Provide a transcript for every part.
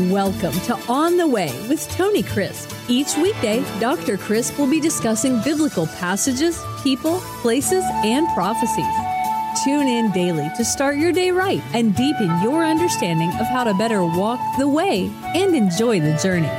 Welcome to On the Way with Tony Crisp. Each weekday, Dr. Crisp will be discussing biblical passages, people, places, and prophecies. Tune in daily to start your day right and deepen your understanding of how to better walk the way and enjoy the journey.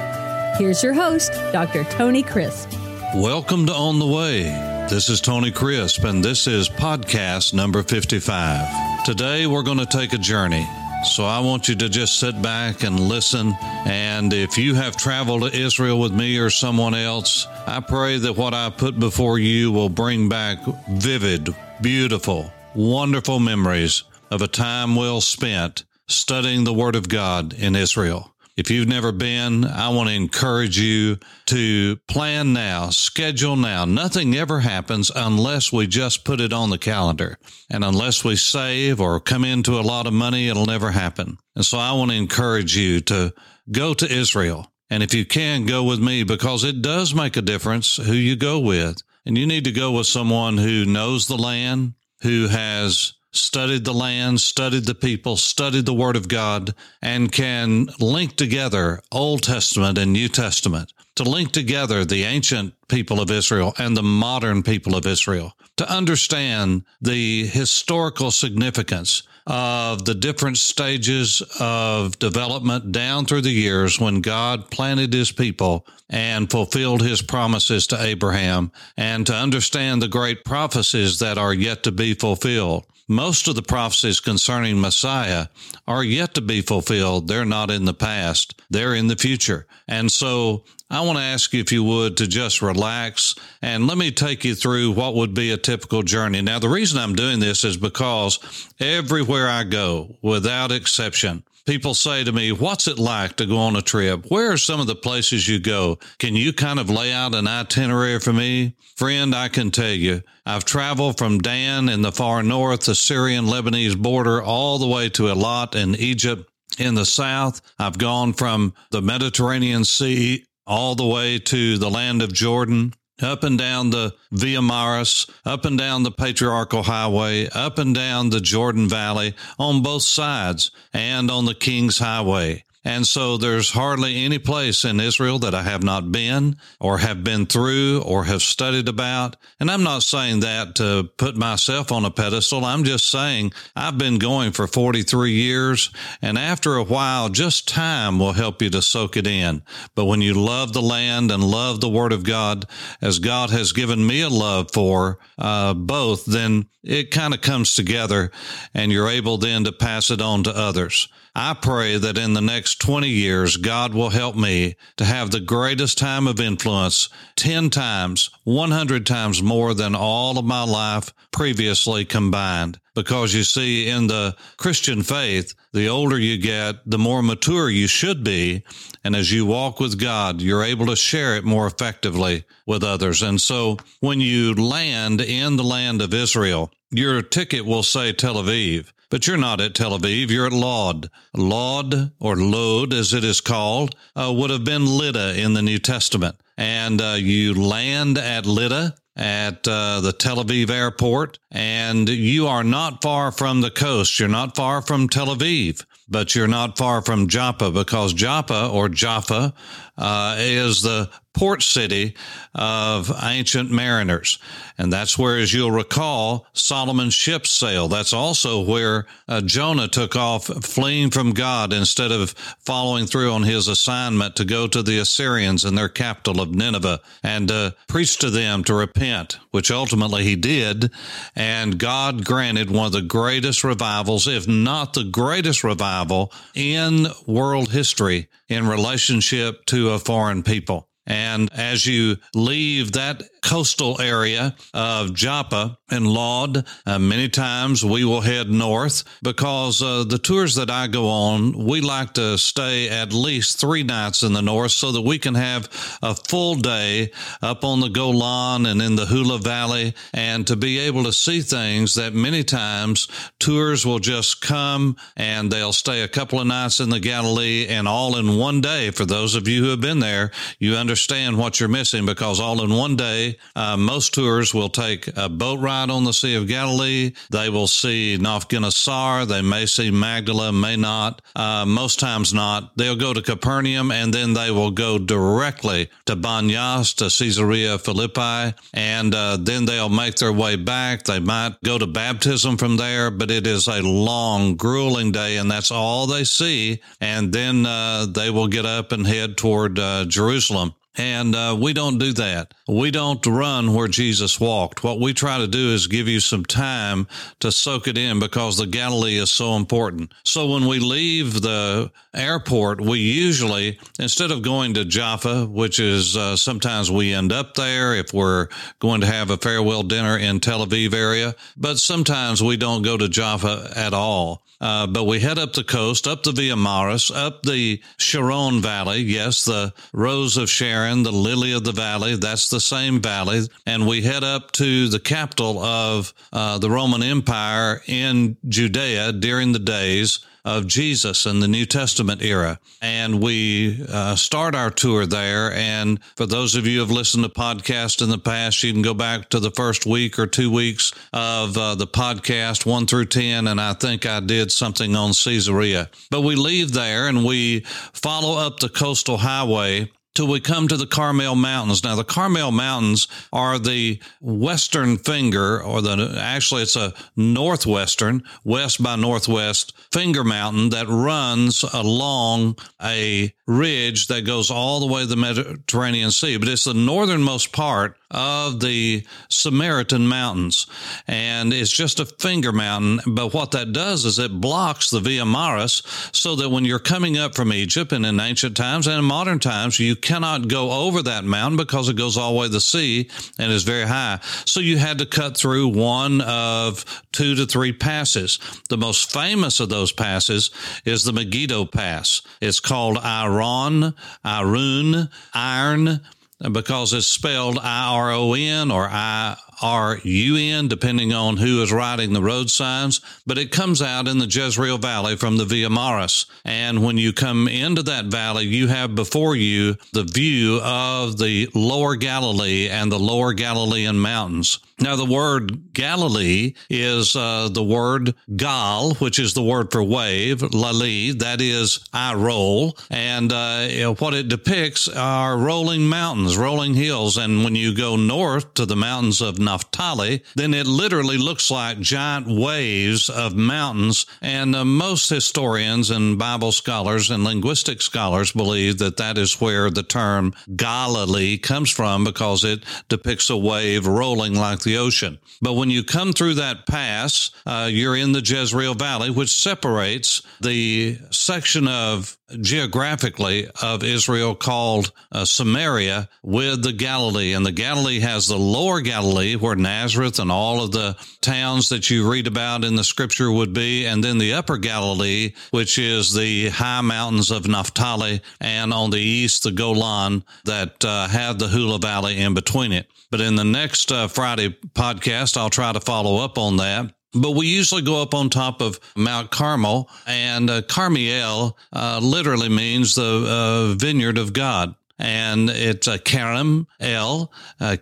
Here's your host, Dr. Tony Crisp. Welcome to On the Way. This is Tony Crisp, and this is podcast number 55. Today, we're going to take a journey so I want you to just sit back and listen. And if you have traveled to Israel with me or someone else, I pray that what I put before you will bring back vivid, beautiful, wonderful memories of a time well spent studying the Word of God in Israel. If you've never been, I want to encourage you to plan now, schedule now. Nothing ever happens unless we just put it on the calendar. And unless we save or come into a lot of money, it'll never happen. And so I want to encourage you to go to Israel. And if you can, go with me because it does make a difference who you go with. And you need to go with someone who knows the land, who has studied the land, studied the people, studied the Word of God, and can link together Old Testament and New Testament, to link together the ancient people of Israel and the modern people of Israel, to understand the historical significance of the different stages of development down through the years when God planted his people and fulfilled his promises to Abraham, and to understand the great prophecies that are yet to be fulfilled. Most of the prophecies concerning Messiah are yet to be fulfilled. They're not in the past. They're in the future. And so I want to ask you if you would to just relax and let me take you through what would be a typical journey. Now, the reason I'm doing this is because everywhere I go, without exception, people say to me, What's it like to go on a trip? Where are some of the places you go? Can you kind of lay out an itinerary for me? Friend, I can tell you, I've traveled from Dan in the far north, the Syrian Lebanese border, all the way to Elat in Egypt. In the south, I've gone from the Mediterranean Sea all the way to the land of Jordan up and down the Via Maris, up and down the Patriarchal Highway, up and down the Jordan Valley on both sides, and on the King's Highway. And so there's hardly any place in Israel that I have not been or have been through or have studied about. And I'm not saying that to put myself on a pedestal. I'm just saying I've been going for 43 years. And after a while, just time will help you to soak it in. But when you love the land and love the word of God, as God has given me a love for uh, both, then it kind of comes together and you're able then to pass it on to others. I pray that in the next 20 years, God will help me to have the greatest time of influence 10 times, 100 times more than all of my life previously combined. Because you see, in the Christian faith, the older you get, the more mature you should be. And as you walk with God, you're able to share it more effectively with others. And so when you land in the land of Israel, your ticket will say Tel Aviv. But you're not at Tel Aviv, you're at Lod. Lod, or Lod as it is called, uh, would have been Lydda in the New Testament. And uh, you land at Lydda at uh, the Tel Aviv airport, and you are not far from the coast. You're not far from Tel Aviv, but you're not far from Joppa because Joppa or Jaffa uh, is the port city of ancient mariners. And that's where, as you'll recall, Solomon's ships sailed. That's also where uh, Jonah took off fleeing from God instead of following through on his assignment to go to the Assyrians in their capital of Nineveh and uh, preach to them to repent, which ultimately he did. And God granted one of the greatest revivals, if not the greatest revival in world history in relationship to a foreign people. And as you leave that coastal area of Joppa and Lod, uh, many times we will head north because uh, the tours that I go on, we like to stay at least three nights in the north so that we can have a full day up on the Golan and in the Hula Valley and to be able to see things that many times tours will just come and they'll stay a couple of nights in the Galilee and all in one day. For those of you who have been there, you understand understand what you're missing because all in one day, uh, most tours will take a boat ride on the Sea of Galilee. They will see Nof Ginosar. They may see Magdala, may not. Uh, most times not. They'll go to Capernaum and then they will go directly to Banyas, to Caesarea Philippi, and uh, then they'll make their way back. They might go to baptism from there, but it is a long, grueling day, and that's all they see. And then uh, they will get up and head toward uh, Jerusalem. And uh, we don't do that. We don't run where Jesus walked. What we try to do is give you some time to soak it in because the Galilee is so important. So when we leave the airport, we usually, instead of going to Jaffa, which is uh, sometimes we end up there if we're going to have a farewell dinner in Tel Aviv area, but sometimes we don't go to Jaffa at all. Uh, but we head up the coast, up the Via Maris, up the Sharon Valley. Yes, the Rose of Sharon, the Lily of the Valley. That's the same valley. And we head up to the capital of uh, the Roman Empire in Judea during the days of Jesus in the New Testament era. And we uh, start our tour there. And for those of you who have listened to podcasts in the past, you can go back to the first week or two weeks of uh, the podcast, one through 10. And I think I did something on Caesarea. But we leave there and we follow up the coastal highway till we come to the Carmel Mountains. Now, the Carmel Mountains are the western finger, or the actually it's a northwestern, west by northwest finger mountain that runs along a ridge that goes all the way to the Mediterranean Sea. But it's the northernmost part of the Samaritan Mountains. And it's just a finger mountain. But what that does is it blocks the Via Maris so that when you're coming up from Egypt and in ancient times and in modern times, you cannot go over that mountain because it goes all the way to the sea and is very high. So you had to cut through one of two to three passes. The most famous of those passes is the Megiddo Pass. It's called Iron, Irun, Iron, because it's spelled I R O N or I R U N, depending on who is writing the road signs. But it comes out in the Jezreel Valley from the Via Maris. And when you come into that valley, you have before you the view of the lower Galilee and the lower Galilean mountains. Now, the word Galilee is uh, the word gal, which is the word for wave, lali, that is I roll. And uh, what it depicts are rolling mountains, rolling hills. And when you go north to the mountains of Naphtali, then it literally looks like giant waves of mountains. And uh, most historians and Bible scholars and linguistic scholars believe that that is where the term Galilee comes from because it depicts a wave rolling like the ocean. But when you come through that pass, uh, you're in the Jezreel Valley, which separates the section of geographically of Israel called uh, Samaria with the Galilee. And the Galilee has the lower Galilee where Nazareth and all of the towns that you read about in the scripture would be. And then the upper Galilee, which is the high mountains of Naphtali and on the east, the Golan that uh, have the Hula Valley in between it. But in the next uh, Friday podcast, I'll try to follow up on that. But we usually go up on top of Mount Carmel, and uh, Carmel uh, literally means the uh, vineyard of God and it's a karam el. Uh,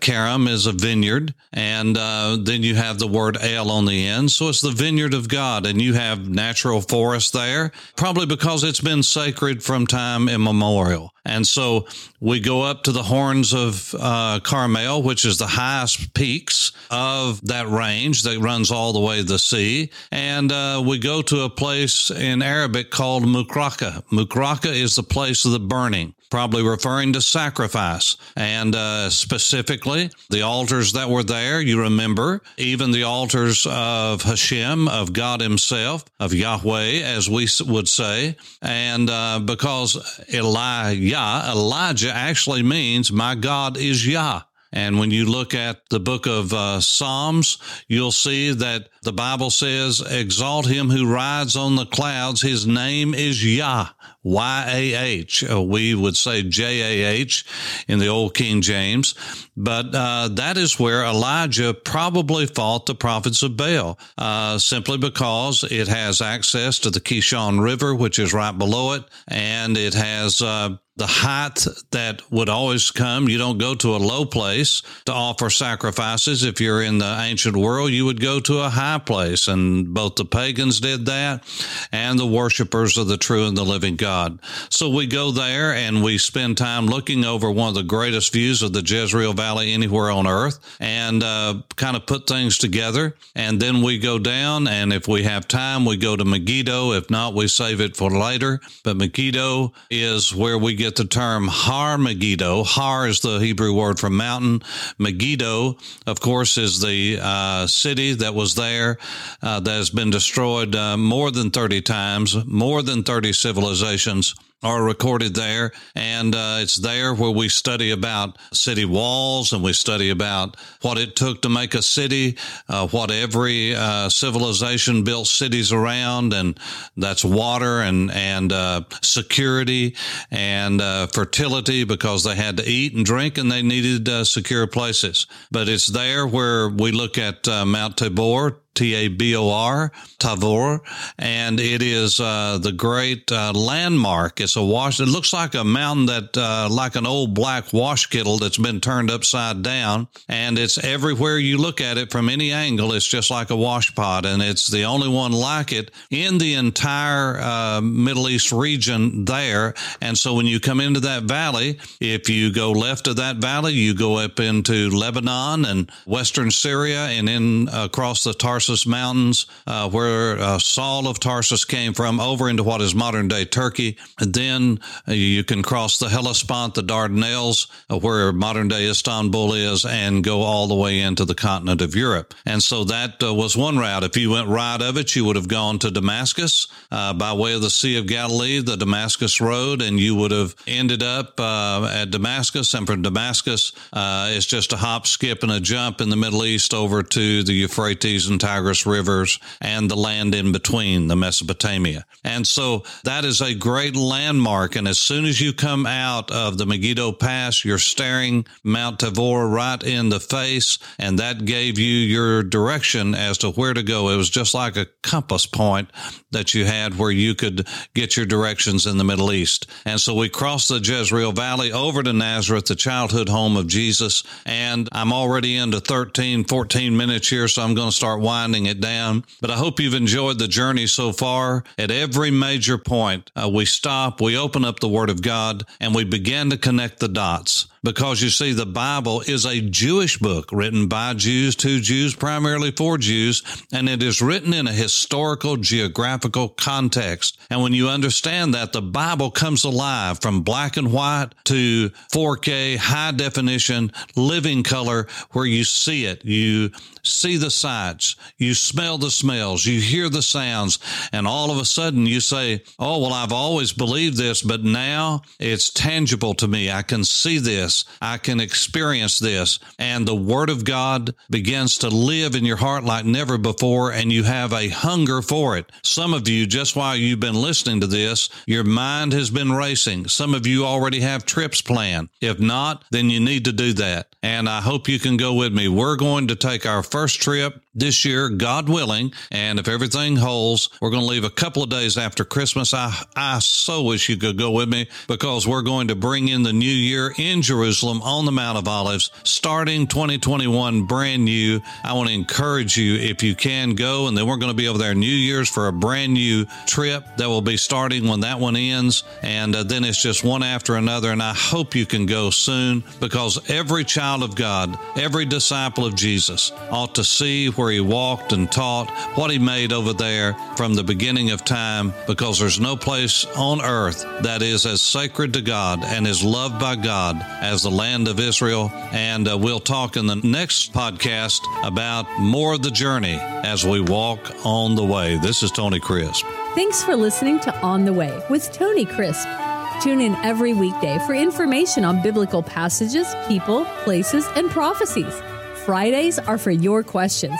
is a vineyard, and uh, then you have the word el on the end. So it's the vineyard of God, and you have natural forest there, probably because it's been sacred from time immemorial. And so we go up to the horns of uh, Carmel, which is the highest peaks of that range that runs all the way to the sea. And uh, we go to a place in Arabic called Mukraka. Mukraka is the place of the burning probably referring to sacrifice. And uh, specifically, the altars that were there, you remember, even the altars of Hashem, of God Himself, of Yahweh, as we would say. And uh, because Elijah, Elijah actually means, my God is Yah. And when you look at the book of uh, Psalms, you'll see that the Bible says, Exalt him who rides on the clouds. His name is Yah, Y A H. Uh, we would say J A H in the old King James. But uh, that is where Elijah probably fought the prophets of Baal, uh, simply because it has access to the Kishon River, which is right below it, and it has uh, the height that would always come. You don't go to a low place to offer sacrifices. If you're in the ancient world, you would go to a high place. And both the pagans did that and the worshipers of the true and the living God. So we go there and we spend time looking over one of the greatest views of the Jezreel Valley anywhere on earth and uh, kind of put things together. And then we go down. And if we have time, we go to Megiddo. If not, we save it for later. But Megiddo is where we get the term Har Megiddo. Har is the Hebrew word for mountain. Megiddo, of course, is the uh, city that was there uh, that has been destroyed uh, more than 30 times, more than 30 civilizations are recorded there. And uh, it's there where we study about city walls and we study about what it took to make a city, uh, what every uh, civilization built cities around. And that's water and, and uh, security and uh, fertility because they had to eat and drink and they needed uh, secure places. But it's there where we look at Mount Tabor T A B O R, Tavor, and it is uh, the great uh, landmark. It's a wash. It looks like a mountain that, uh, like an old black wash kettle that's been turned upside down, and it's everywhere you look at it from any angle. It's just like a wash pot, and it's the only one like it in the entire uh, Middle East region there. And so when you come into that valley, if you go left of that valley, you go up into Lebanon and western Syria, and in across the Tarsus Tarsus Mountains, uh, where uh, Saul of Tarsus came from, over into what is modern day Turkey. And then uh, you can cross the Hellespont, the Dardanelles, uh, where modern day Istanbul is, and go all the way into the continent of Europe. And so that uh, was one route. If you went right of it, you would have gone to Damascus by way of the Sea of Galilee, the Damascus Road, and you would have ended up at Damascus. And from Damascus, it's just a hop, skip, and a jump in the Middle East over to the Euphrates and Tigris rivers and the land in between, the Mesopotamia. And so that is a great landmark. And as soon as you come out of the Megiddo Pass, you're staring Mount Tabor right in the face. And that gave you your direction as to where to go. It was just like a compass point that you had where you could get your directions in the Middle East. And so we crossed the Jezreel Valley over to Nazareth, the childhood home of Jesus. And I'm already into 13, 14 minutes here, so I'm going to start winding winding it down. But I hope you've enjoyed the journey so far. At every major point, uh, we stop, we open up the Word of God, and we begin to connect the dots because you see, the Bible is a Jewish book written by Jews to Jews, primarily for Jews, and it is written in a historical, geographical context. And when you understand that, the Bible comes alive from black and white to 4K, high definition, living color, where you see it. You see the sights, you smell the smells, you hear the sounds, and all of a sudden you say, Oh, well, I've always believed this, but now it's tangible to me. I can see this this. I can experience this. And the Word of God begins to live in your heart like never before, and you have a hunger for it. Some of you, just while you've been listening to this, your mind has been racing. Some of you already have trips planned. If not, then you need to do that. And I hope you can go with me. We're going to take our first trip this year, God willing, and if everything holds, we're going to leave a couple of days after Christmas. I, I so wish you could go with me because we're going to bring in the new year in Jerusalem on the Mount of Olives, starting 2021 brand new. I want to encourage you if you can go, and then we're going to be over there New Year's for a brand new trip that will be starting when that one ends, and uh, then it's just one after another. And I hope you can go soon because every child of God, every disciple of Jesus ought to see where where he walked and taught, what he made over there from the beginning of time, because there's no place on earth that is as sacred to God and is loved by God as the land of Israel. And uh, we'll talk in the next podcast about more of the journey as we walk on the way. This is Tony Crisp. Thanks for listening to On the Way with Tony Crisp. Tune in every weekday for information on biblical passages, people, places, and prophecies. Fridays are for your questions.